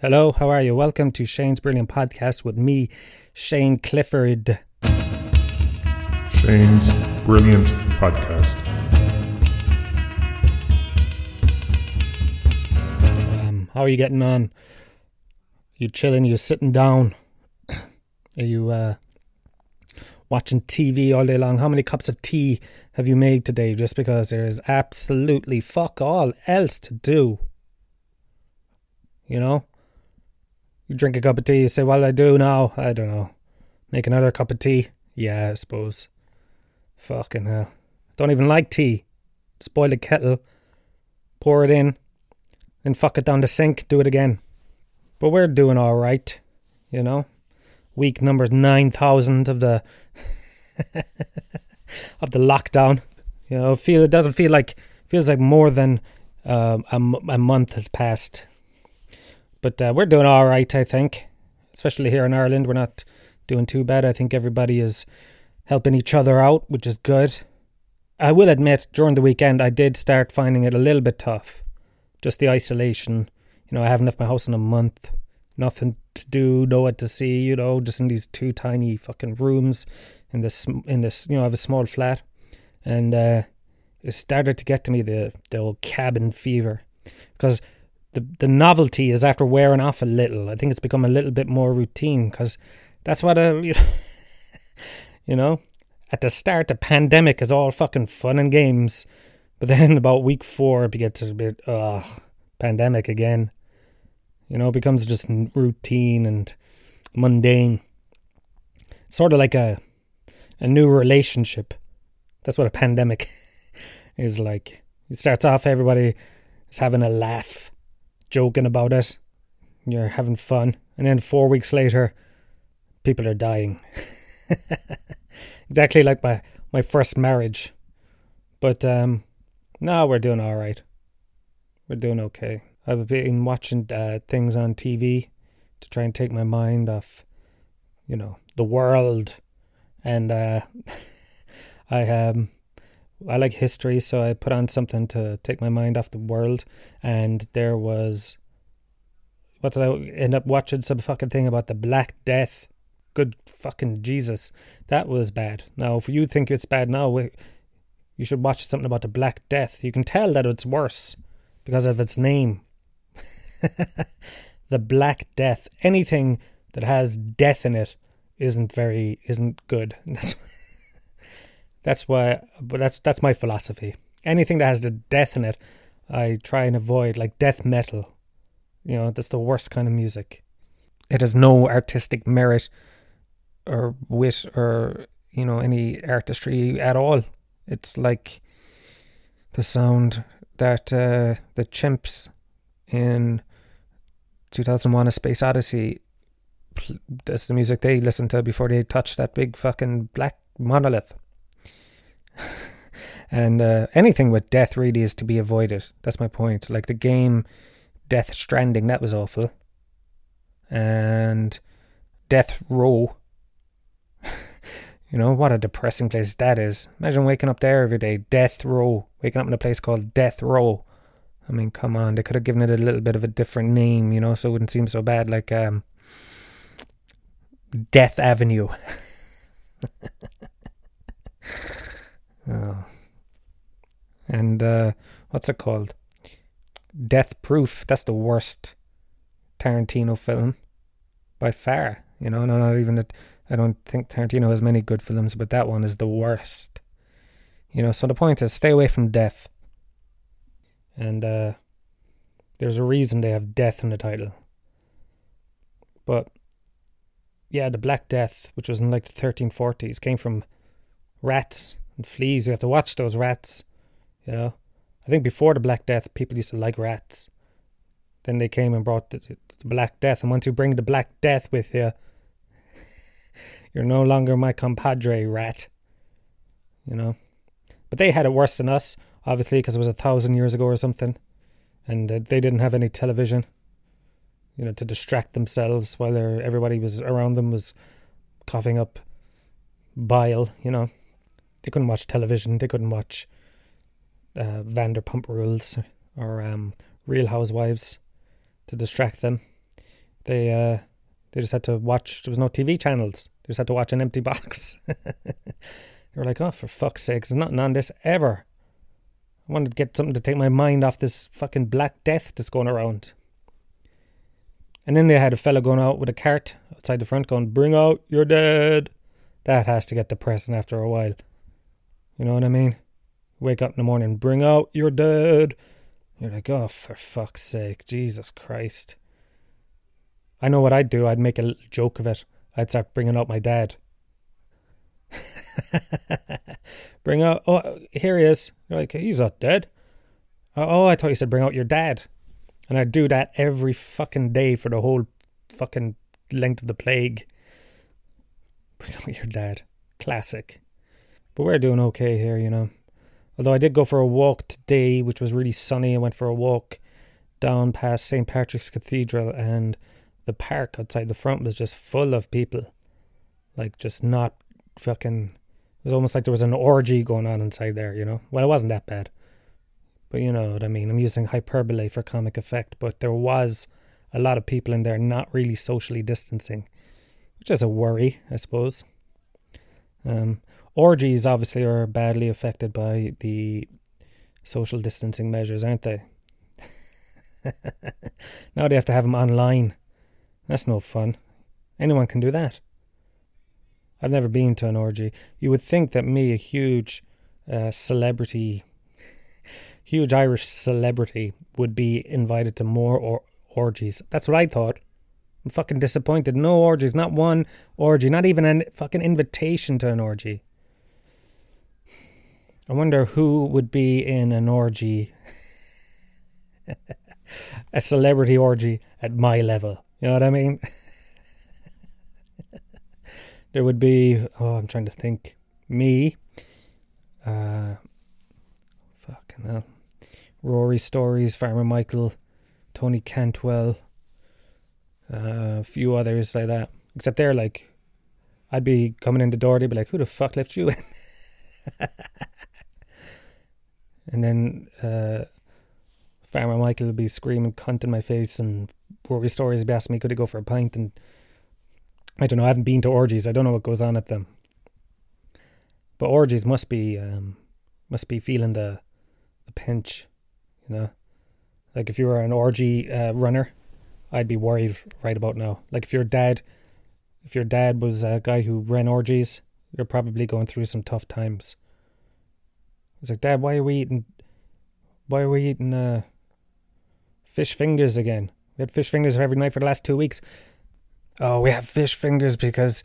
Hello, how are you? Welcome to Shane's Brilliant Podcast with me, Shane Clifford. Shane's Brilliant Podcast. Um, how are you getting on? You chilling? You sitting down? Are you uh, watching TV all day long? How many cups of tea have you made today? Just because there is absolutely fuck all else to do. You know? You drink a cup of tea, you say, What do I do now? I don't know. Make another cup of tea? Yeah, I suppose. Fucking hell. Don't even like tea. Spoil the kettle, pour it in, then fuck it down the sink, do it again. But we're doing alright, you know? Week number 9,000 of the. of the lockdown. You know, feel it doesn't feel like feels like more than um, a, a month has passed but uh, we're doing all right, I think. Especially here in Ireland, we're not doing too bad. I think everybody is helping each other out, which is good. I will admit, during the weekend, I did start finding it a little bit tough. Just the isolation. You know, I haven't left my house in a month. Nothing to do, nowhere to see. You know, just in these two tiny fucking rooms in this in this. You know, I have a small flat, and uh, it started to get to me the the old cabin fever, because the the novelty is after wearing off a little. I think it's become a little bit more routine because that's what uh, a you know, you know at the start the pandemic is all fucking fun and games, but then about week four it gets a bit ugh pandemic again. You know, it becomes just routine and mundane. Sort of like a a new relationship. That's what a pandemic is like. It starts off everybody is having a laugh joking about it, you're having fun, and then four weeks later, people are dying. exactly like my my first marriage, but um, no, we're doing all right. We're doing okay. I've been watching uh, things on TV to try and take my mind off, you know, the world, and uh, I um I like history, so I put on something to take my mind off the world. And there was, what did I end up watching? Some fucking thing about the Black Death. Good fucking Jesus, that was bad. Now, if you think it's bad now, you should watch something about the Black Death. You can tell that it's worse because of its name. the Black Death. Anything that has death in it isn't very isn't good. That's that's why, but that's that's my philosophy. Anything that has the death in it, I try and avoid, like death metal. You know, that's the worst kind of music. It has no artistic merit or wit or you know any artistry at all. It's like the sound that uh, the chimps in 2001: A Space Odyssey. That's the music they listened to before they touched that big fucking black monolith. and uh, anything with death really is to be avoided. That's my point. Like the game Death Stranding, that was awful. And Death Row. you know, what a depressing place that is. Imagine waking up there every day. Death Row. Waking up in a place called Death Row. I mean, come on. They could have given it a little bit of a different name, you know, so it wouldn't seem so bad. Like um, Death Avenue. Oh. And uh, what's it called? Death Proof. That's the worst Tarantino film by far. You know, no, not even. I don't think Tarantino has many good films, but that one is the worst. You know, so the point is stay away from death. And uh, there's a reason they have death in the title. But yeah, the Black Death, which was in like the 1340s, came from rats and fleas. You have to watch those rats. You know, I think before the Black Death, people used to like rats. Then they came and brought the, the Black Death, and once you bring the Black Death with you, you're no longer my compadre rat. You know, but they had it worse than us, obviously, because it was a thousand years ago or something, and uh, they didn't have any television. You know, to distract themselves while everybody was around them was coughing up bile. You know, they couldn't watch television. They couldn't watch uh, Vanderpump Rules or um, Real Housewives to distract them. They uh, they just had to watch. There was no TV channels. They just had to watch an empty box. they were like, "Oh, for fuck's sake, there's nothing on this ever." I wanted to get something to take my mind off this fucking Black Death that's going around. And then they had a fella going out with a cart outside the front going, Bring out your dead. That has to get depressing after a while. You know what I mean? Wake up in the morning, bring out your dead. You're like, oh, for fuck's sake, Jesus Christ. I know what I'd do. I'd make a joke of it. I'd start bringing out my dad. bring out, oh, here he is. You're like, he's not dead. Oh, oh, I thought you said bring out your dad. And I'd do that every fucking day for the whole fucking length of the plague. Bring out your dad. Classic. But we're doing okay here, you know. Although I did go for a walk today, which was really sunny. I went for a walk down past St. Patrick's Cathedral, and the park outside the front was just full of people. Like, just not fucking. It was almost like there was an orgy going on inside there, you know? Well, it wasn't that bad. But you know what I mean. I'm using hyperbole for comic effect, but there was a lot of people in there not really socially distancing, which is a worry, I suppose. Um, orgies obviously are badly affected by the social distancing measures, aren't they? now they have to have them online. That's no fun. Anyone can do that. I've never been to an orgy. You would think that me, a huge uh, celebrity, huge Irish celebrity, would be invited to more or- orgies. That's what I thought. I'm fucking disappointed. No orgies, not one orgy, not even a fucking invitation to an orgy. I wonder who would be in an orgy, a celebrity orgy at my level. You know what I mean? there would be, oh, I'm trying to think, me, uh, fucking hell, Rory Stories, Farmer Michael, Tony Cantwell, uh, a few others like that. Except they're like, I'd be coming in the door, they'd be like, who the fuck left you in? and then uh, Farmer Michael would be screaming cunt in my face, and Rory Stories would be asking me, could he go for a pint? And I don't know, I haven't been to orgies, I don't know what goes on at them. But orgies must be um, must be feeling the the pinch, you know. Like if you were an orgy uh, runner, I'd be worried right about now. Like if your dad, if your dad was a guy who ran orgies, you're probably going through some tough times. He's like, Dad, why are we eating? Why are we eating uh, fish fingers again? We had fish fingers every night for the last two weeks. Oh, we have fish fingers because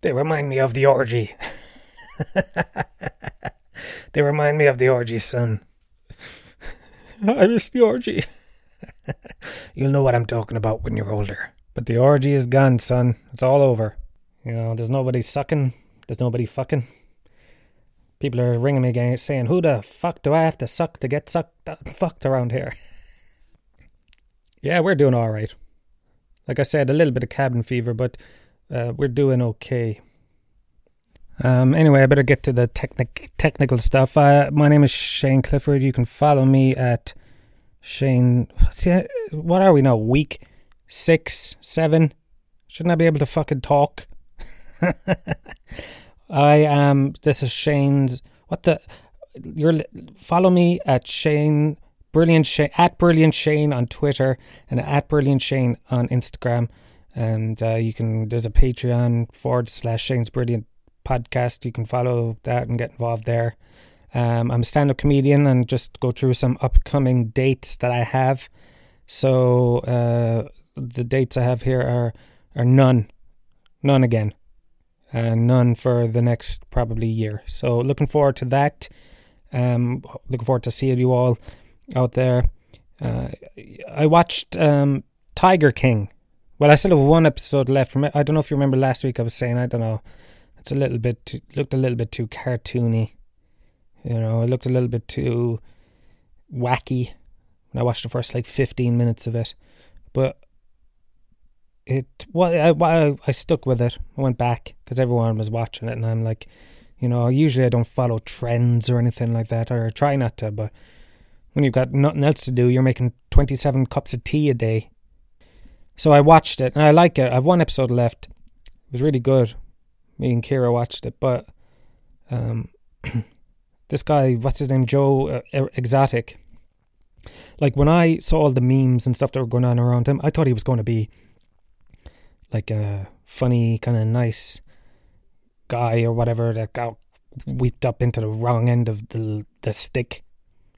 they remind me of the orgy. they remind me of the orgy, son. I miss the orgy. You'll know what I'm talking about when you're older. But the orgy is gone, son. It's all over. You know, there's nobody sucking. There's nobody fucking. People are ringing me again saying, Who the fuck do I have to suck to get sucked fucked around here? yeah, we're doing all right. Like I said, a little bit of cabin fever, but uh, we're doing okay. Um, anyway, I better get to the technic- technical stuff. Uh, my name is Shane Clifford. You can follow me at Shane. See, what are we now? Week six, seven? Shouldn't I be able to fucking talk? I am. This is Shane's. What the? You're follow me at Shane Brilliant Shane at Brilliant Shane on Twitter and at Brilliant Shane on Instagram. And uh, you can there's a Patreon forward slash Shane's Brilliant podcast. You can follow that and get involved there. Um, I'm a stand up comedian and just go through some upcoming dates that I have. So uh, the dates I have here are are none, none again, and none for the next probably year. So looking forward to that. Um, looking forward to seeing you all out there. Uh, I watched um, Tiger King. Well, I still have one episode left. From it. I don't know if you remember last week. I was saying I don't know. It's a little bit too, looked a little bit too cartoony. You know, it looked a little bit too wacky when I watched the first like 15 minutes of it. But it well I, I stuck with it. I went back because everyone was watching it, and I'm like, you know, usually I don't follow trends or anything like that, or try not to. But when you've got nothing else to do, you're making 27 cups of tea a day. So I watched it and I like it. I've one episode left. It was really good. Me and Kira watched it, but um, this guy, what's his name, Joe uh, Exotic. Like when I saw all the memes and stuff that were going on around him, I thought he was going to be like a funny, kind of nice guy or whatever that got whipped up into the wrong end of the the stick.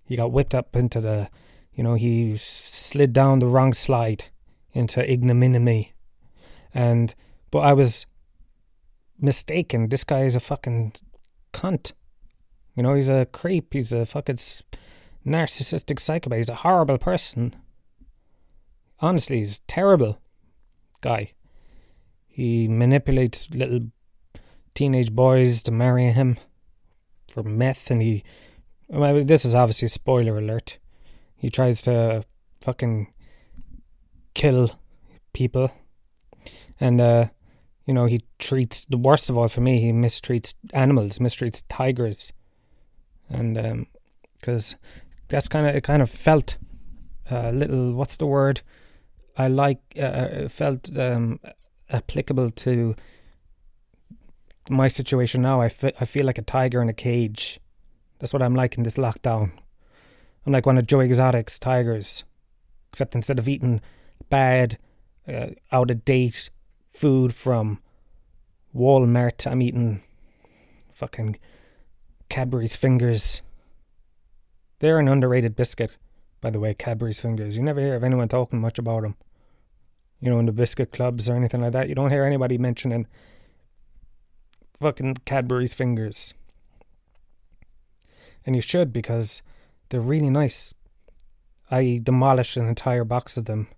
He got whipped up into the, you know, he slid down the wrong slide into ignominy, and but I was mistaken. This guy is a fucking cunt. You know, he's a creep. He's a fucking narcissistic psychopath. He's a horrible person. Honestly, he's terrible guy. He manipulates little teenage boys to marry him for meth, and he. Well, this is obviously a spoiler alert. He tries to fucking kill people, and uh, you know he treats the worst of all for me. He mistreats animals, mistreats tigers, and because um, that's kind of it, kind of felt a little. What's the word? I like uh, felt um, applicable to my situation now. I, fe- I feel like a tiger in a cage. That's what I'm like in this lockdown. I'm like one of Joe Exotic's tigers, except instead of eating bad, uh, out of date food from Walmart, I'm eating fucking Cadbury's fingers. They're an underrated biscuit, by the way, Cadbury's fingers. You never hear of anyone talking much about them you know, in the biscuit clubs or anything like that. You don't hear anybody mentioning fucking Cadbury's fingers. And you should because they're really nice. I demolished an entire box of them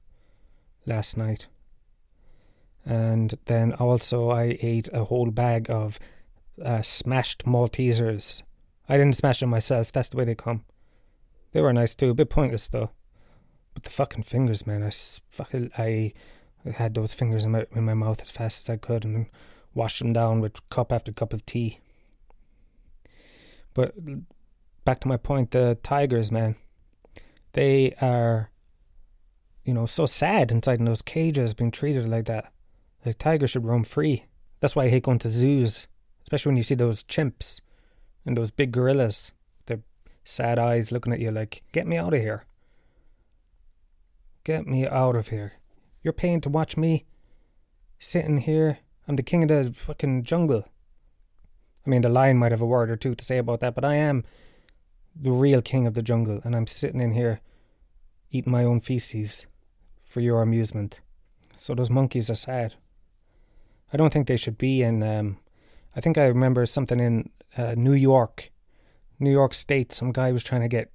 last night. And then also I ate a whole bag of uh, smashed Maltesers. I didn't smash them myself. That's the way they come. They were nice too. A bit pointless though. But the fucking fingers, man. I fucking I, had those fingers in my in my mouth as fast as I could and washed them down with cup after cup of tea. But back to my point, the tigers, man, they are, you know, so sad inside in those cages, being treated like that. Like tigers should roam free. That's why I hate going to zoos, especially when you see those chimps and those big gorillas. Their sad eyes looking at you like, "Get me out of here." Get me out of here. You're paying to watch me sitting here. I'm the king of the fucking jungle. I mean, the lion might have a word or two to say about that, but I am the real king of the jungle, and I'm sitting in here eating my own feces for your amusement. So those monkeys are sad. I don't think they should be in. Um, I think I remember something in uh, New York, New York State. Some guy was trying to get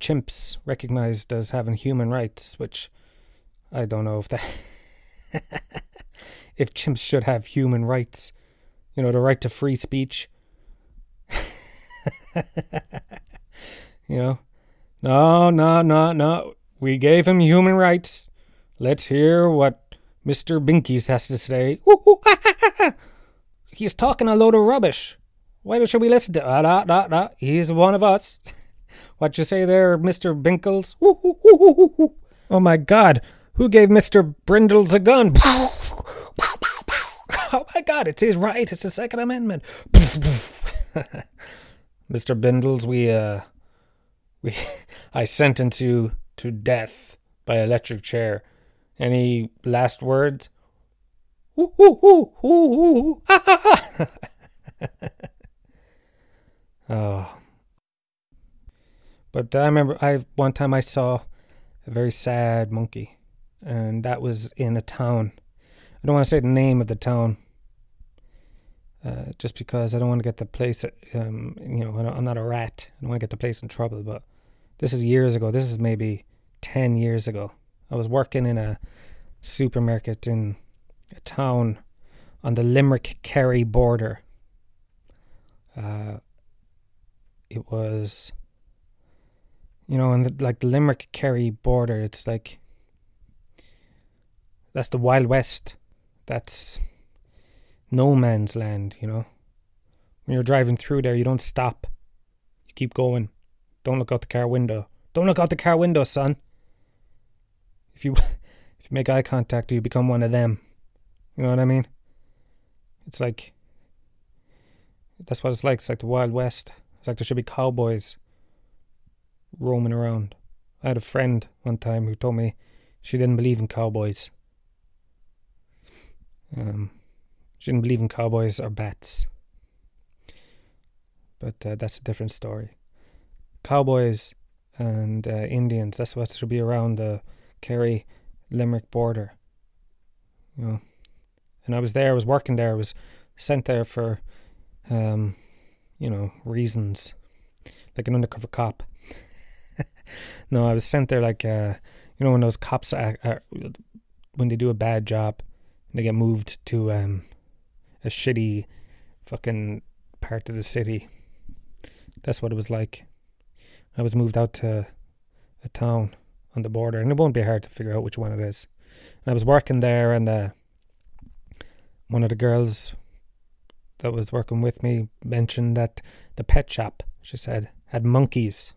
chimps recognized as having human rights, which I don't know if that if chimps should have human rights, you know, the right to free speech. you know, no, no, no, no. We gave him human rights. Let's hear what Mister Binkies has to say. He's talking a load of rubbish. Why should we listen to? Ah, nah, nah, nah. He's one of us. What you say there, Mister Binkles? Oh my God! Who gave Mr. Brindles a gun? oh my God, it's his right. It's the Second Amendment. Mr. Bindles, we, uh, we, I sentence you to death by electric chair. Any last words? oh. But I remember I one time I saw a very sad monkey and that was in a town. I don't want to say the name of the town, uh, just because I don't want to get the place. Um, you know, I'm not a rat. I don't want to get the place in trouble. But this is years ago. This is maybe ten years ago. I was working in a supermarket in a town on the Limerick Kerry border. Uh, it was, you know, on the like the Limerick Kerry border. It's like that's the Wild West. That's no man's land, you know. When you're driving through there, you don't stop. You keep going. Don't look out the car window. Don't look out the car window, son. If you If you make eye contact, you become one of them. You know what I mean? It's like that's what it's like. It's like the Wild West. It's like there should be cowboys roaming around. I had a friend one time who told me she didn't believe in cowboys. Um, she didn't believe in cowboys or bats. But uh, that's a different story. Cowboys and uh, Indians, that's what should be around the Kerry Limerick border. You know. And I was there, I was working there, I was sent there for um, you know, reasons. Like an undercover cop. no, I was sent there like uh, you know when those cops are, are, when they do a bad job and they get moved to um, a shitty fucking part of the city. That's what it was like. I was moved out to a town on the border, and it won't be hard to figure out which one it is. And I was working there, and uh, one of the girls that was working with me mentioned that the pet shop, she said, had monkeys.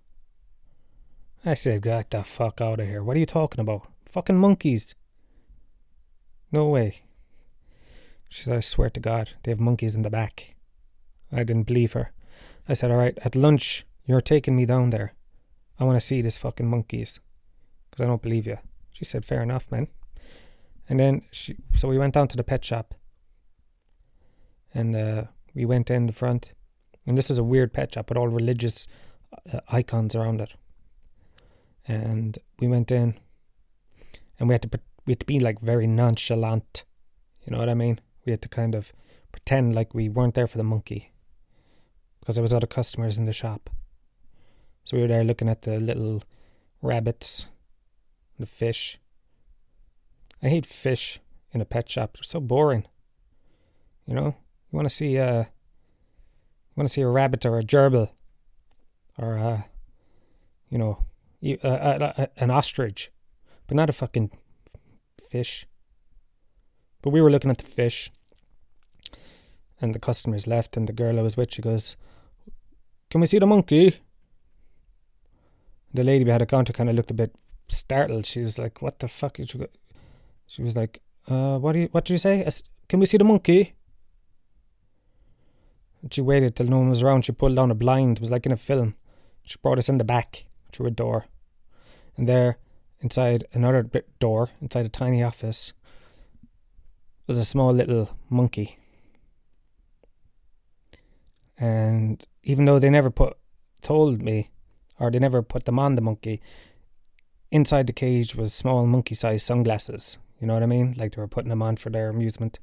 I said, get the fuck out of here. What are you talking about? Fucking monkeys. No way. She said, I swear to God, they have monkeys in the back. I didn't believe her. I said, All right, at lunch, you're taking me down there. I want to see these fucking monkeys. Because I don't believe you. She said, Fair enough, man. And then she, so we went down to the pet shop. And uh, we went in the front. And this is a weird pet shop with all religious uh, icons around it. And we went in. And we had to we had to be like very nonchalant. You know what I mean? We had to kind of pretend like we weren't there for the monkey because there was other customers in the shop. So we were there looking at the little rabbits, the fish. I hate fish in a pet shop. They're so boring. You know, you want to see a, uh, you want to see a rabbit or a gerbil, or a, you know, a, a, a, an ostrich, but not a fucking fish. But we were looking at the fish, and the customers left, and the girl I was with, she goes, "Can we see the monkey?" The lady behind the counter kind of looked a bit startled. She was like, "What the fuck?" She, go? she was like, "Uh, what do you? What did you say? Can we see the monkey?" And she waited till no one was around. She pulled down a blind. It was like in a film. She brought us in the back through a door, and there, inside another bit door, inside a tiny office, was a small little monkey. And even though they never put told me, or they never put them on the monkey, inside the cage was small monkey-sized sunglasses. You know what I mean? Like they were putting them on for their amusement.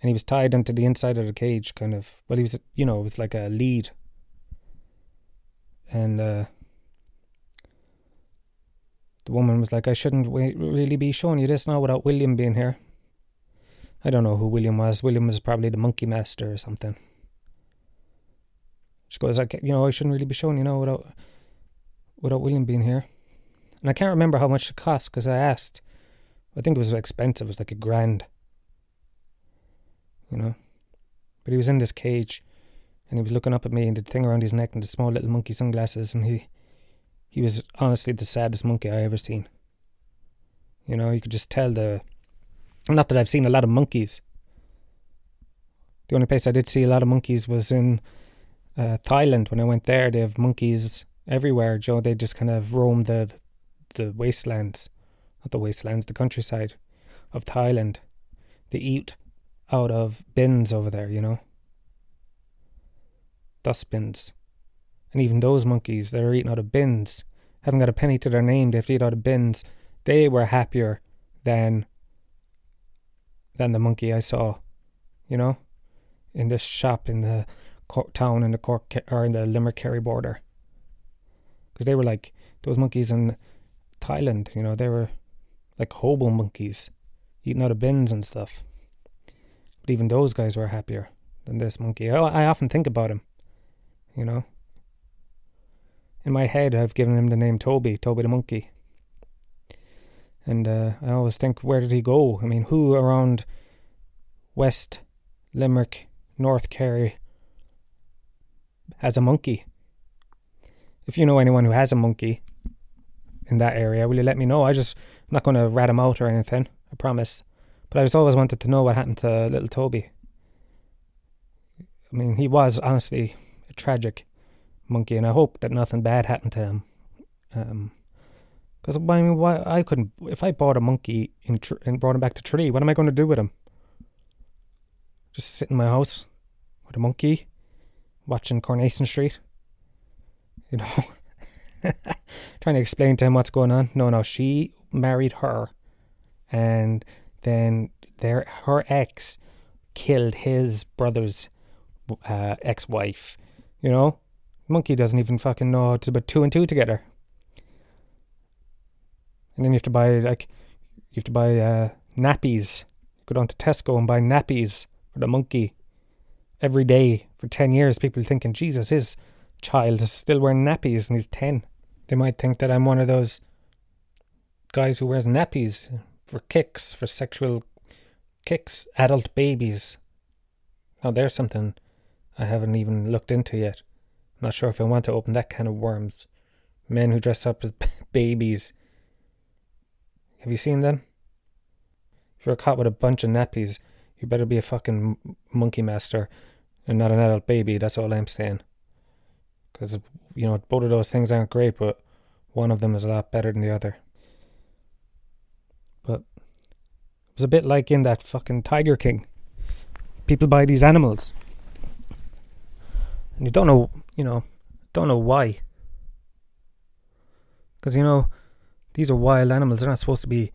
And he was tied into the inside of the cage, kind of. Well, he was, you know, it was like a lead. And uh, the woman was like, I shouldn't really be showing you this now without William being here. I don't know who William was. William was probably the monkey master or something. She goes, I, you know, I shouldn't really be showing you know without without William being here. And I can't remember how much it cost because I asked. I think it was expensive. It was like a grand. You know, but he was in this cage, and he was looking up at me and the thing around his neck and the small little monkey sunglasses, and he he was honestly the saddest monkey I ever seen. You know, you could just tell the not that I've seen a lot of monkeys. The only place I did see a lot of monkeys was in uh, Thailand. When I went there, they have monkeys everywhere. Joe, they just kind of roam the the wastelands, not the wastelands, the countryside of Thailand. They eat out of bins over there, you know, dustbins, and even those monkeys that are eating out of bins haven't got a penny to their name. They have to eat out of bins. They were happier than than the monkey I saw, you know, in this shop in the Cork town in the Cork or in the Limerick Kerry border. Because they were like those monkeys in Thailand, you know, they were like hobo monkeys eating out of bins and stuff. But even those guys were happier than this monkey. I, I often think about him, you know. In my head, I've given him the name Toby, Toby the monkey. And uh, I always think, where did he go? I mean, who around West Limerick, North Kerry has a monkey? If you know anyone who has a monkey in that area, will you let me know? I just not going to rat him out or anything. I promise. But I just always wanted to know what happened to little Toby. I mean, he was honestly a tragic monkey, and I hope that nothing bad happened to him. Um, because I mean, why I couldn't if I bought a monkey and brought him back to Tralee, what am I going to do with him? Just sit in my house with a monkey, watching Coronation Street. You know, trying to explain to him what's going on. No, no, she married her, and then their her ex killed his brother's uh, ex-wife. You know, monkey doesn't even fucking know how to put two and two together. And then you have to buy like you have to buy uh, nappies. Go down to Tesco and buy nappies for the monkey every day for ten years. People thinking, Jesus, his child is still wearing nappies and he's ten. They might think that I'm one of those guys who wears nappies for kicks, for sexual kicks, adult babies. Now there's something I haven't even looked into yet. Not sure if I want to open that kind of worms. Men who dress up as babies have you seen them? If you're caught with a bunch of nappies, you better be a fucking monkey master and not an adult baby. That's all I'm saying. Because, you know, both of those things aren't great, but one of them is a lot better than the other. But it was a bit like in that fucking Tiger King. People buy these animals. And you don't know, you know, don't know why. Because, you know, these are wild animals. They're not supposed to be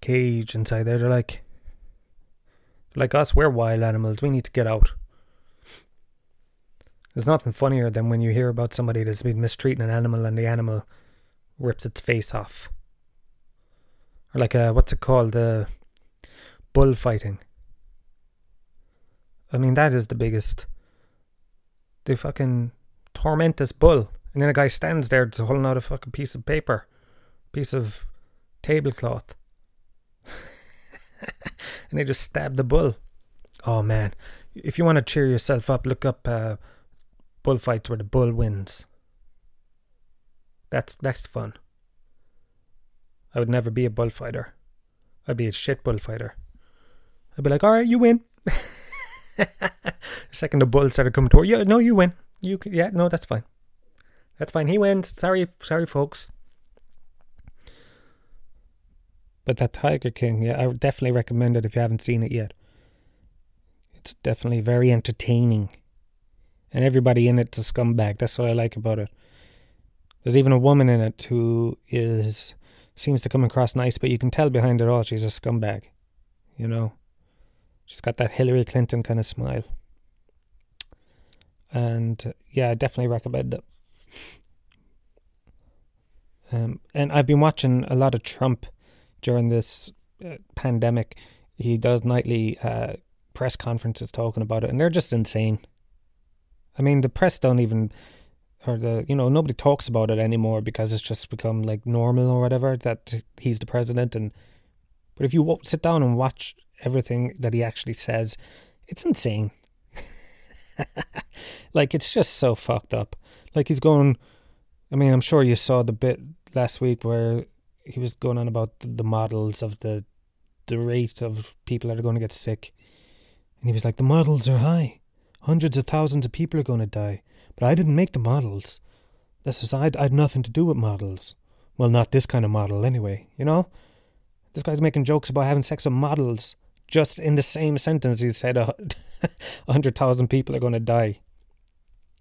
caged inside there. They're like like us, we're wild animals. We need to get out. There's nothing funnier than when you hear about somebody that's been mistreating an animal and the animal rips its face off. Or like a what's it called? The uh, bullfighting. I mean that is the biggest they fucking torment this bull. And then a guy stands there to holding out a fucking piece of paper piece of tablecloth. and they just stab the bull. Oh man. If you want to cheer yourself up, look up uh, bullfights where the bull wins. That's that's fun. I would never be a bullfighter. I'd be a shit bullfighter. I'd be like, all right, you win. the second the bull started coming toward you, no, you win. You, yeah, no, that's fine. That's fine. He wins. Sorry, sorry, folks. But that Tiger King, yeah, I would definitely recommend it if you haven't seen it yet. It's definitely very entertaining. And everybody in it's a scumbag. That's what I like about it. There's even a woman in it who is seems to come across nice, but you can tell behind it all she's a scumbag. You know? She's got that Hillary Clinton kind of smile. And yeah, I definitely recommend it. Um, and I've been watching a lot of Trump during this uh, pandemic. He does nightly uh, press conferences talking about it, and they're just insane. I mean, the press don't even, or the you know nobody talks about it anymore because it's just become like normal or whatever that he's the president. And but if you sit down and watch everything that he actually says, it's insane. Like it's just so fucked up. Like he's going. I mean, I'm sure you saw the bit last week where he was going on about the, models of the the rate of people that are going to get sick, and he was like, the models are high, hundreds of thousands of people are going to die, but I didn't make the models. That's just I'd I'd nothing to do with models. Well, not this kind of model anyway. You know, this guy's making jokes about having sex with models. Just in the same sentence, he said a hundred thousand people are going to die,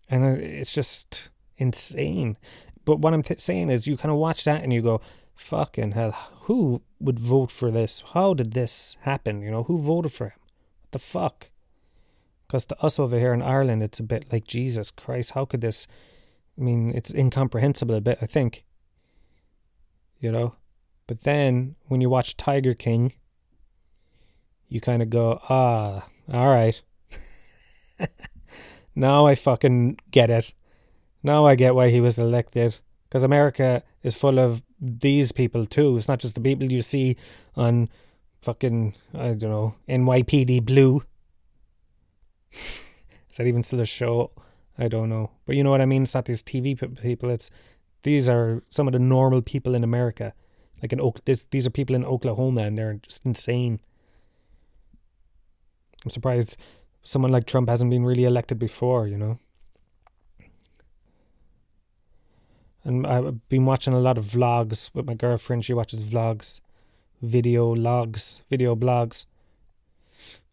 and it's just insane. But what I'm saying is, you kind of watch that and you go, Fucking hell. Who would vote for this? How did this happen? You know, who voted for him? What the fuck? Because to us over here in Ireland, it's a bit like Jesus Christ. How could this? I mean, it's incomprehensible a bit, I think. You know? But then when you watch Tiger King, you kind of go, ah, all right. now I fucking get it. Now I get why he was elected. Because America is full of these people too. It's not just the people you see on fucking I don't know NYPD Blue. Is that even still a show? I don't know, but you know what I mean. It's not these TV people. It's these are some of the normal people in America. Like in Oak, this, these are people in Oklahoma, and they're just insane. I'm surprised someone like Trump hasn't been really elected before. You know. And I've been watching a lot of vlogs with my girlfriend. She watches vlogs, video logs, video blogs.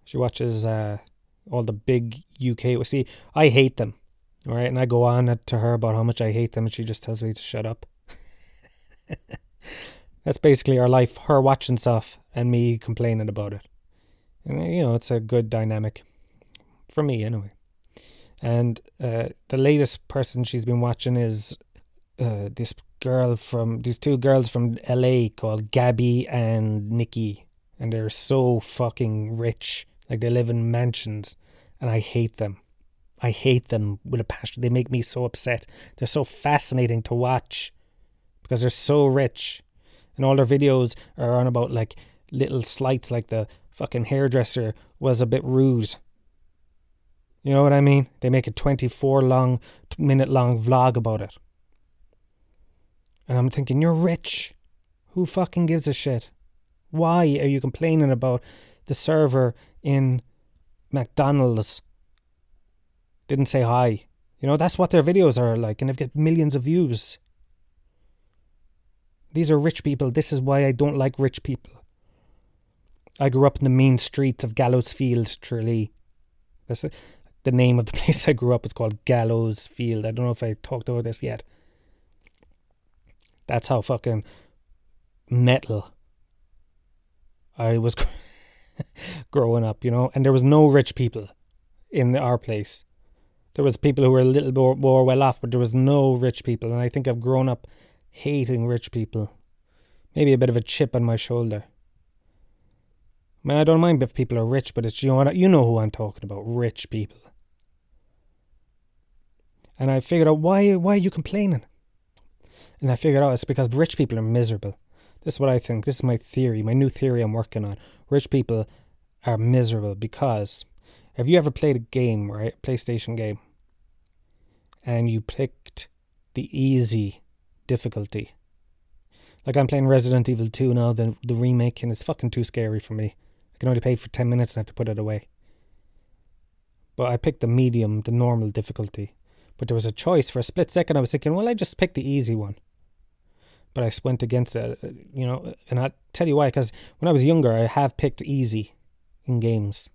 She watches uh, all the big UK. See, I hate them, all right, and I go on to her about how much I hate them, and she just tells me to shut up. That's basically our life: her watching stuff and me complaining about it. You know, it's a good dynamic for me, anyway. And uh, the latest person she's been watching is uh, this girl from these two girls from LA called Gabi and Niki, and they're so fucking rich. Like they live in mansions, and I hate them. I hate them with a passion. They make me so upset. They're so fascinating to watch because they're so rich, and all their videos are on about like little slights, like the fucking hairdresser was a bit rude. You know what I mean? They make a 24 long minute long vlog about it. And I'm thinking, you're rich. Who fucking gives a shit? Why are you complaining about the server in McDonald's? Didn't say hi. You know, that's what their videos are like, and they've got millions of views. These are rich people. This is why I don't like rich people. I grew up in the main streets of Gallows Field, Tralee. That's the name of the place I grew up. It's called Gallows Field. I don't know if I talked about this yet. That's how fucking metal I was growing up, you know. And there was no rich people in our place. There was people who were a little more, more well off, but there was no rich people. And I think I've grown up hating rich people. Maybe a bit of a chip on my shoulder. I mean, I don't mind if people are rich, but it's you know you know who I'm talking about, rich people. And I figured out why why are you complaining? And I figured out it's because rich people are miserable. This is what I think. This is my theory, my new theory I'm working on. Rich people are miserable because have you ever played a game, right? PlayStation game, and you picked the easy difficulty. Like I'm playing Resident Evil 2 now, the the remake, and it's fucking too scary for me. I can only play for ten minutes and I have to put it away. But I picked the medium, the normal difficulty. But there was a choice for a split second. I was thinking, well, I just picked the easy one but I went against it, uh, you know, and I'll tell you why, because when I was younger, I have picked easy in games.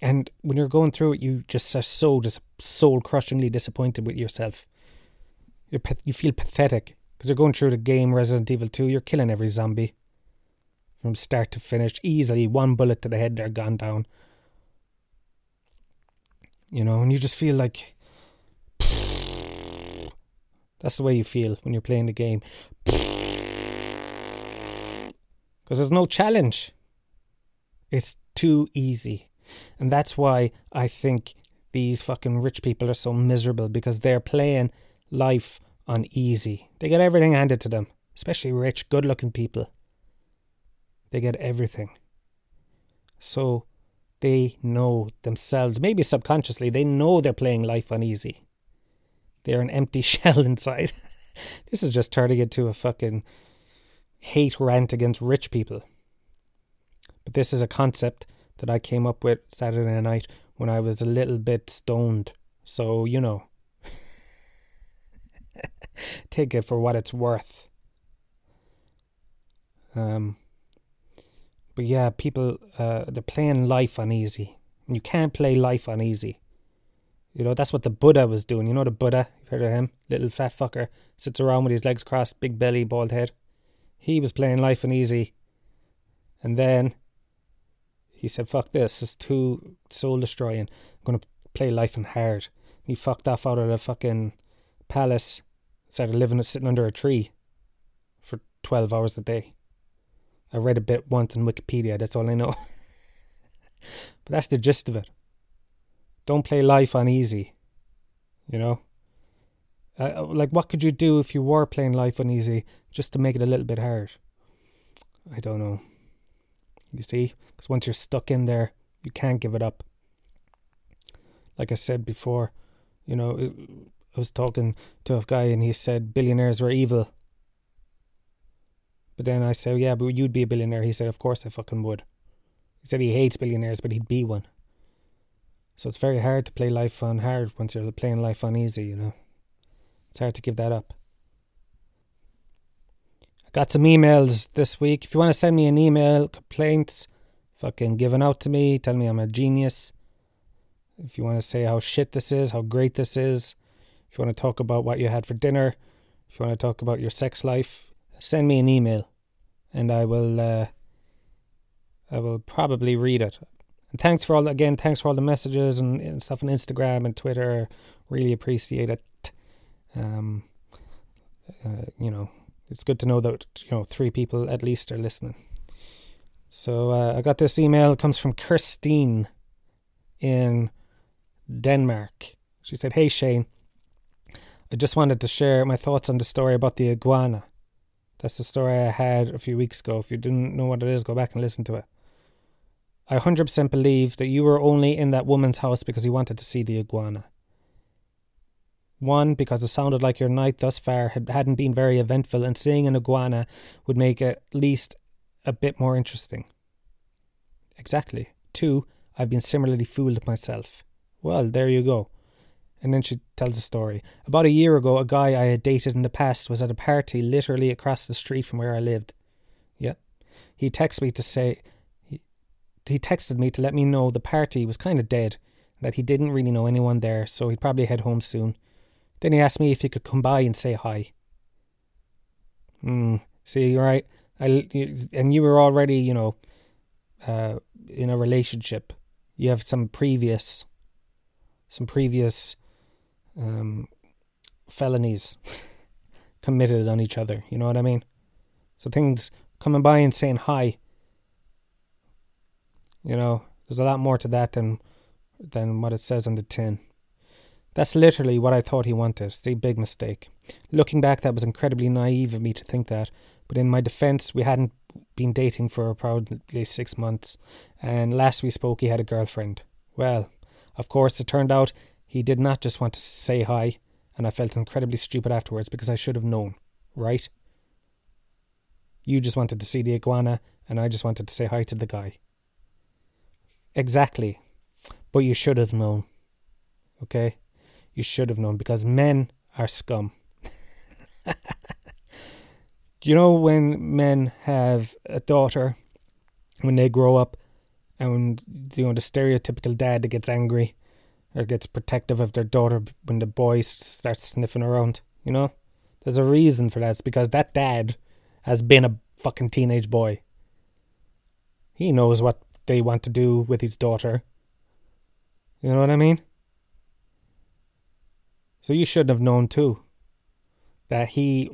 And when you're going through it, you just are so dis- soul crushingly disappointed with yourself. You're you feel pathetic because you're going through the game Resident Evil 2, you're killing every zombie from start to finish easily. One bullet to the head, they're gone down. You know, and you just feel like that's the way you feel when you're playing the game. Because there's no challenge. It's too easy. And that's why I think these fucking rich people are so miserable because they're playing life on easy. They get everything handed to them, especially rich, good looking people. They get everything. So they know themselves, maybe subconsciously, they know they're playing life uneasy. They're an empty shell inside. this is just turning into a fucking hate rant against rich people. But this is a concept that I came up with Saturday night when I was a little bit stoned. So, you know, take it for what it's worth. Um, but yeah, people, uh, they're playing life on easy. And you can't play life on easy. You know, that's what the Buddha was doing. You know the Buddha? You've heard of him? Little fat fucker. Sits around with his legs crossed, big belly, bald head. He was playing life and easy. And then he said, fuck this, it's too soul destroying. I'm going to play life and hard. He fucked off out of the fucking palace, started living sitting under a tree for 12 hours a day. I read a bit once in Wikipedia, that's all I know. but that's the gist of it. Don't play life on easy. You know? Uh, uh, like, what could you do if you were playing life on easy just to make it a little bit hard? I don't know. You see? Because once you're stuck in there, you can't give it up. Like I said before, you know, I was talking to a guy and he said billionaires were evil. But then I say, yeah, but you'd be a billionaire. He said, of course I fucking would. He said he hates billionaires, but he'd be one. So it's very hard to play life on hard once you're playing life on easy, you know. It's hard to give that up. I got some emails this week. If you want to send me an email, complaints, fucking giving out to me, tell me I'm a genius. If you want to say how shit this is, how great this is, if you want to talk about what you had for dinner, if you want to talk about your sex life, send me an email, and I will. Uh, I will probably read it. And thanks for all again. Thanks for all the messages and, and stuff on Instagram and Twitter. Really appreciate it. Um, uh, you know, it's good to know that you know three people at least are listening. So uh, I got this email. It comes from Christine in Denmark. She said, "Hey Shane, I just wanted to share my thoughts on the story about the iguana. That's the story I had a few weeks ago. If you didn't know what it is, go back and listen to it. I 100% believe that you were only in that woman's house because you wanted to see the iguana. One, because it sounded like your night thus far had, hadn't been very eventful, and seeing an iguana would make it at least a bit more interesting. Exactly. Two, I've been similarly fooled myself. Well, there you go. And then she tells a story. About a year ago, a guy I had dated in the past was at a party literally across the street from where I lived. Yep. He texted me to say he, he texted me to let me know the party was kind of dead, that he didn't really know anyone there, so he'd probably head home soon. Then he asked me if he could come by and say hi. Hmm. See, right? I and you were already, you know, uh, in a relationship. You have some previous, some previous um, felonies committed on each other. You know what I mean? So things coming by and saying hi. You know, there's a lot more to that than than what it says on the tin. That's literally what I thought he wanted. It's a big mistake. Looking back, that was incredibly naive of me to think that. But in my defense, we hadn't been dating for probably six months, and last we spoke, he had a girlfriend. Well, of course, it turned out he did not just want to say hi, and I felt incredibly stupid afterwards because I should have known, right? You just wanted to see the iguana, and I just wanted to say hi to the guy. Exactly. But you should have known. Okay? You should have known because men are scum. you know when men have a daughter, when they grow up, and you know the stereotypical dad that gets angry or gets protective of their daughter when the boy starts sniffing around. You know, there's a reason for that. It's because that dad has been a fucking teenage boy. He knows what they want to do with his daughter. You know what I mean? So you shouldn't have known too that he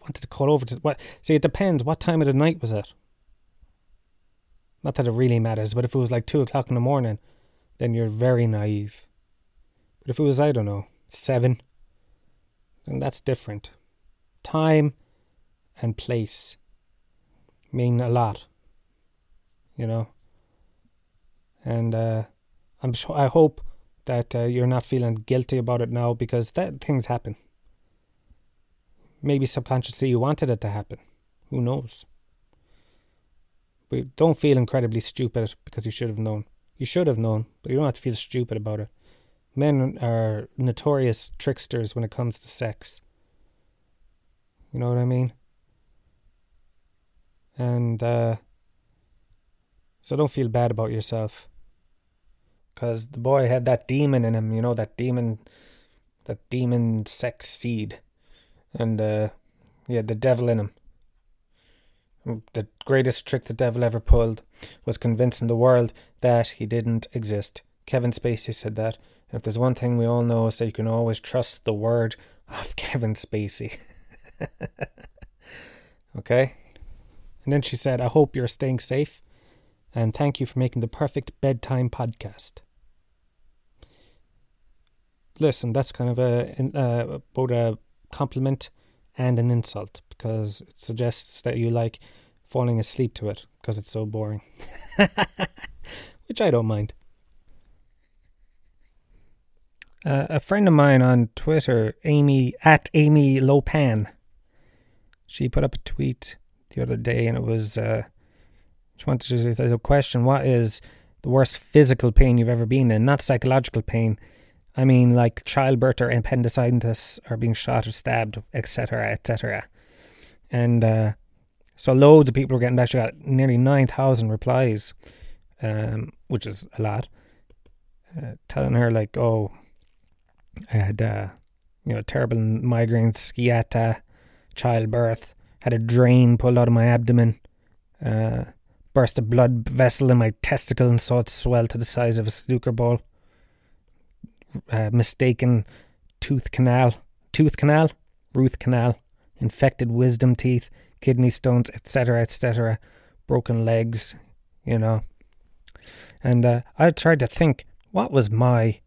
wanted to call over to what see it depends what time of the night was it not that it really matters but if it was like two o'clock in the morning then you're very naive. But if it was, I don't know, seven, then that's different. Time and place mean a lot, you know. And uh, I'm sure, I hope that uh, you're not feeling guilty about it now because that things happen. Maybe subconsciously you wanted it to happen. Who knows? But don't feel incredibly stupid because you should have known. You should have known, but you don't have to feel stupid about it. Men are notorious tricksters when it comes to sex. You know what I mean? And uh, so don't feel bad about yourself. Because the boy had that demon in him, you know, that demon, that demon sex seed. And uh, he had the devil in him. The greatest trick the devil ever pulled was convincing the world that he didn't exist. Kevin Spacey said that. If there's one thing we all know is that you can always trust the word of Kevin Spacey. okay? And then she said, I hope you're staying safe and thank you for making the perfect bedtime podcast. Listen, that's kind of a uh, both a compliment and an insult because it suggests that you like falling asleep to it because it's so boring. Which I don't mind. Uh, a friend of mine on Twitter, Amy at Amy Lopan, she put up a tweet the other day, and it was uh, just wanted to a question: What is the worst physical pain you've ever been in? Not psychological pain. I mean, like childbirth or appendicitis or being shot or stabbed, etc., etc. And uh, so loads of people were getting back. She got nearly nine thousand replies, um, which is a lot. Uh, telling her like, oh, I had uh, you know terrible migraines, sciatica, childbirth, had a drain pulled out of my abdomen, uh, burst a blood vessel in my testicle and saw it swell to the size of a snooker ball. Uh, mistaken tooth canal, tooth canal, root canal, infected wisdom teeth, kidney stones, etc., etc., broken legs, you know. And uh, I tried to think, what was my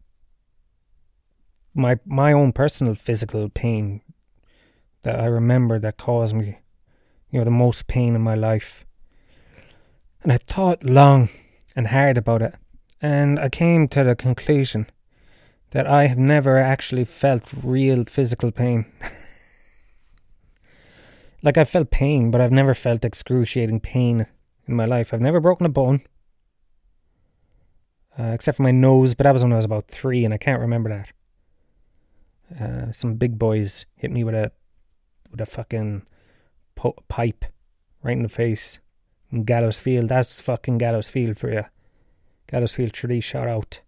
my my own personal physical pain that I remember that caused me, you know, the most pain in my life. And I thought long and hard about it, and I came to the conclusion that I have never actually felt real physical pain. like I've felt pain, but I've never felt excruciating pain in my life. I've never broken a bone. Uh, except for my nose, but that was when I was about three, and I can't remember that. Uh, some big boys hit me with a with a fucking po- pipe right in the face in Gallows Field. That's fucking Gallows Field for you. Gallows Field Tree shout out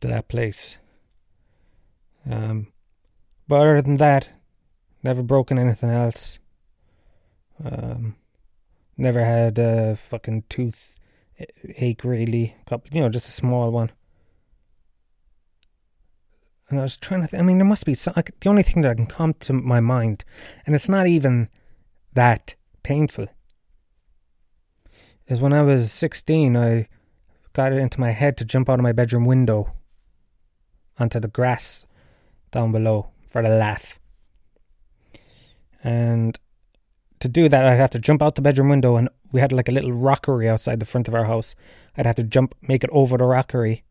to that place. Um, but other than that, never broken anything else. Um, never had a fucking tooth ache really. Couple, you know, just a small one. And I was trying to. Th- I mean, there must be some. The only thing that can come to my mind, and it's not even that painful, is when I was sixteen. I got it into my head to jump out of my bedroom window onto the grass down below for the laugh. And to do that, I'd have to jump out the bedroom window, and we had like a little rockery outside the front of our house. I'd have to jump, make it over the rockery,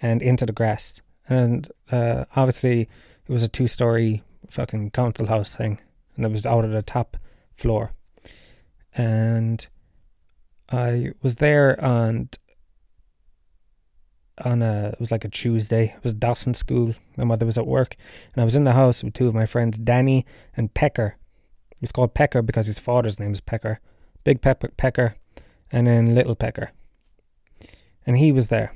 and into the grass and uh, obviously it was a two story fucking council house thing, and it was out of the top floor. And I was there on on a it was like a Tuesday. It was Dawson school. My mother was at work, and I was in the house with two of my friends, Danny and Pecker. He's called Pecker because his father's name is Pecker, Big Pepper Pecker, and then Little Pecker. And he was there,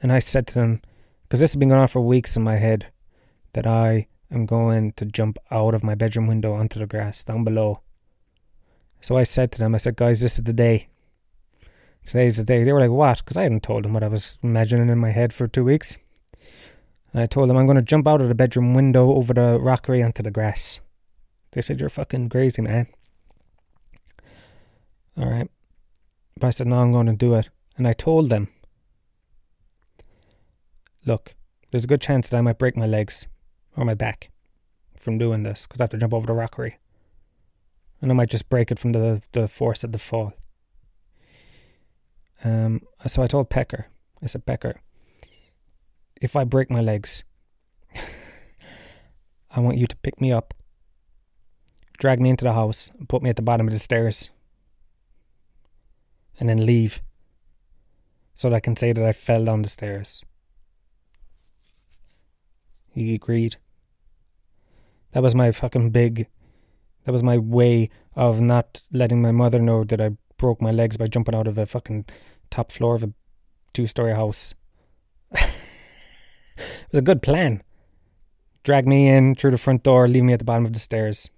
and I said to them, because this has been going on for weeks in my head that I am going to jump out of my bedroom window onto the grass down below. So I said to them, I said, guys, this is the day. Today's the day. They were like, what? Because I hadn't told them what I was imagining in my head for two weeks. And I told them I'm going to jump out of the bedroom window over the rockery onto the grass. They said, you're fucking crazy, man. All right. But I said, no, I'm going to do it. And I told them look, there's a good chance that I might break my legs or my back from doing this because I have to jump over the rockery. And I might just break it from the, the force of the fall. Um, so I told Pecker, I said, Pecker, if I break my legs, I want you to pick me up, drag me into the house, and put me at the bottom of the stairs, and then leave so that I can say that I fell down the stairs. He agreed. That was my fucking big. That was my way of not letting my mother know that I broke my legs by jumping out of a fucking top floor of a two story house. it was a good plan. Drag me in through the front door, leave me at the bottom of the stairs.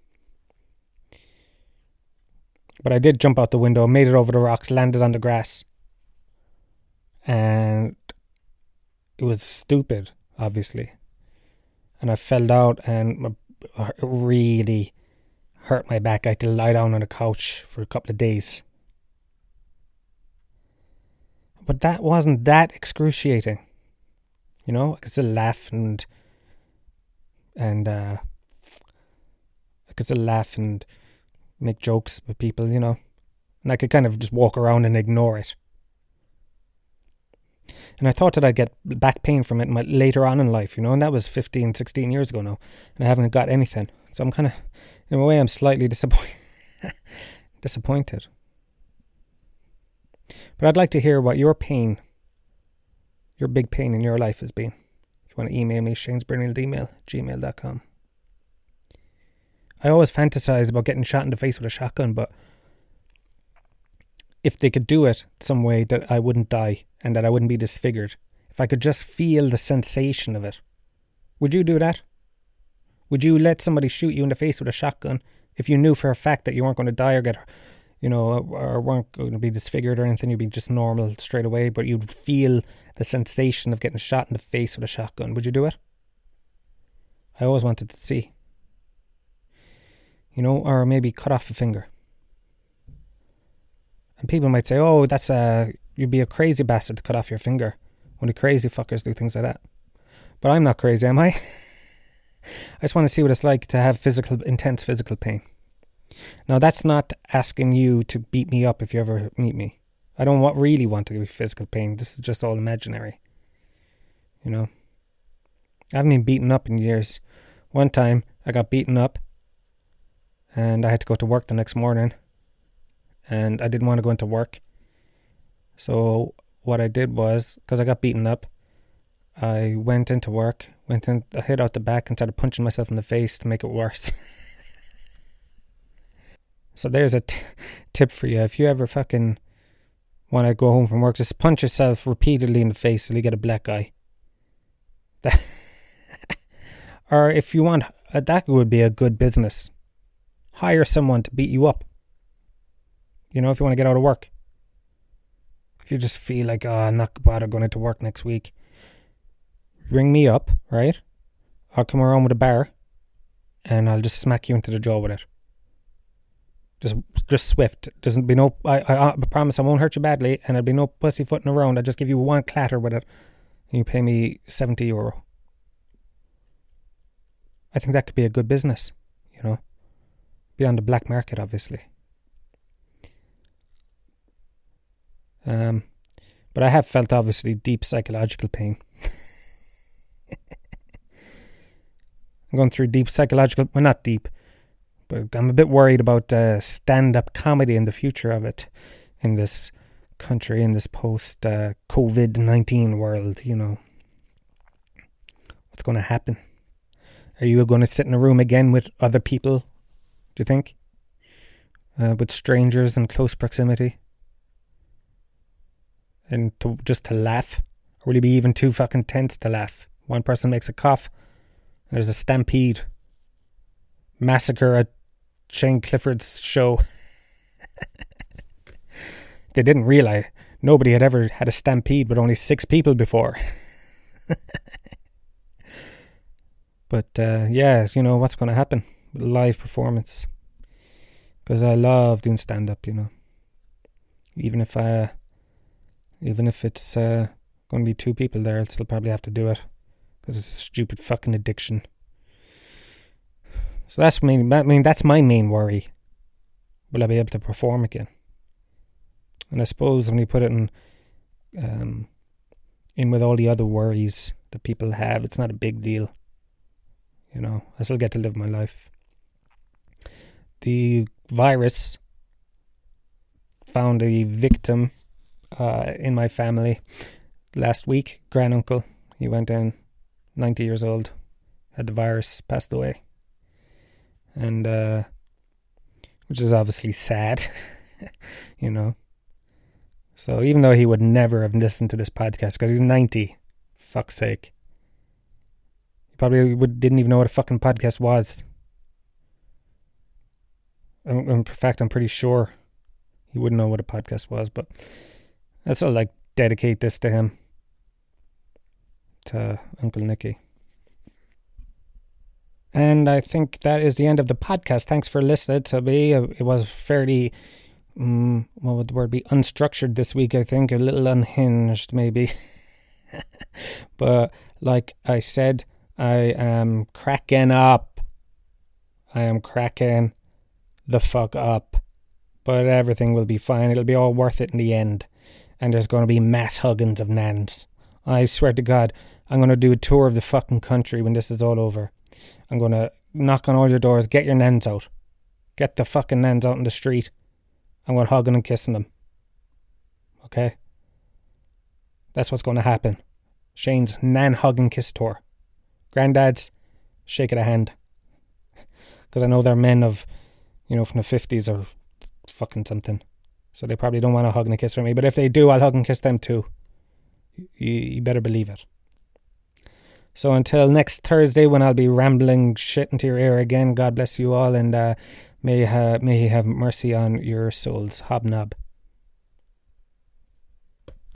But I did jump out the window, made it over the rocks, landed on the grass. And it was stupid, obviously and I fell out and really hurt my back. I had to lie down on a couch for a couple of days. But that wasn't that excruciating. You know, I could still laugh and and uh, I could still laugh and make jokes with people, you know. And I could kind of just walk around and ignore it. And I thought that I'd get back pain from it later on in life, you know, and that was 15, 16 years ago now. And I haven't got anything. So I'm kind of, in a way, I'm slightly disappointed. disappointed. But I'd like to hear what your pain, your big pain in your life has been. If you want to email me, Shane's Brilliant Email, gmail.com. I always fantasize about getting shot in the face with a shotgun, but if they could do it some way that I wouldn't die and that I wouldn't be disfigured, if I could just feel the sensation of it, would you do that? Would you let somebody shoot you in the face with a shotgun if you knew for a fact that you weren't going to die or get, you know, or weren't going to be disfigured or anything? You'd be just normal straight away, but you'd feel the sensation of getting shot in the face with a shotgun. Would you do it? I always wanted to see. You know, or maybe cut off a finger. And people might say, "Oh, that's a you'd be a crazy bastard to cut off your finger." When the crazy fuckers do things like that. But I'm not crazy, am I? I just want to see what it's like to have physical, intense physical pain. Now, that's not asking you to beat me up if you ever meet me. I don't want, really want to give physical pain. This is just all imaginary. You know? I haven't been beaten up in years. One time, I got beaten up and I had to go to work the next morning and I didn't want to go into work. So what I did was, because I got beaten up, I went into work, went in, I hit out the back and started punching myself in the face to make it worse. so there's a t- tip for you. If you ever fucking want to go home from work, just punch yourself repeatedly in the face till you get a black eye. or if you want, uh, that would be a good business. Hire someone to beat you up. You know, if you want to get out of work. If you just feel like, oh, I'm not bothered going into work next week, ring me up, right? I'll come around with a bar and I'll just smack you into the jaw with it. Just, just swift. There's be no. I, I, I promise I won't hurt you badly, and there'll be no pussyfooting around. I'll just give you one clatter with it, and you pay me seventy euro. I think that could be a good business, you know. beyond the black market, obviously. Um, but I have felt obviously deep psychological pain. I'm going through deep psychological, well, not deep, but I'm a bit worried about uh, stand up comedy and the future of it in this country, in this post uh, COVID 19 world, you know. What's going to happen? Are you going to sit in a room again with other people, do you think? Uh, with strangers in close proximity? and to just to laugh? Or will you be even too fucking tense to laugh? One person makes a cough, there's a stampede, massacre at Shane Clifford's show. they didn't realize nobody had ever had a stampede with only six people before. but uh, yeah, you know what's going to happen live performance because I love doing stand up. You know, even if I even if it's uh, going to be two people there, I'll still probably have to do it because it's a stupid fucking addiction. So that's main. I mean, that's my main worry. Will I be able to perform again? And I suppose when you put it in, um, in with all the other worries that people have, it's not a big deal. You know, I still get to live my life. The virus found a victim uh, in my family last week. Granduncle, he went down, 90 years old, had the virus, passed away. And, uh, which is obviously sad, you know. So even though he would never have listened to this podcast because he's 90, fuck's sake. He probably would, didn't even know what a fucking podcast was. In fact, I'm pretty sure he wouldn't know what a podcast was, but sort of like dedicate this to him, to Uncle Nicky. And I think that is the end of the podcast. Thanks for listening to me. It was fairly, um, what would the word be, unstructured this week, I think. A little unhinged, maybe. but like I said, I am cracking up. I am cracking the fuck up. But everything will be fine. It'll be all worth it in the end and there's going to be mass huggings of nans. I swear to God, I'm going to do a tour of the fucking country when this is all over. I'm going to knock on all your doors, get your nans out. get the fucking nans out in the street. I'm going hugging and kissing them. Okay? That's what's going to happen. Shane's nan hug and kiss tour. Granddads, shake it a hand. Because I know they're men of, you know, from the 50s or fucking something. So they probably don't want to hug and kiss from me. But if they do, I'll hug and kiss them too. You better believe it. So until next Thursday, when I'll be rambling shit into your ear again, God bless you all, and uh, may ha- may He have mercy on your souls. Hobnob.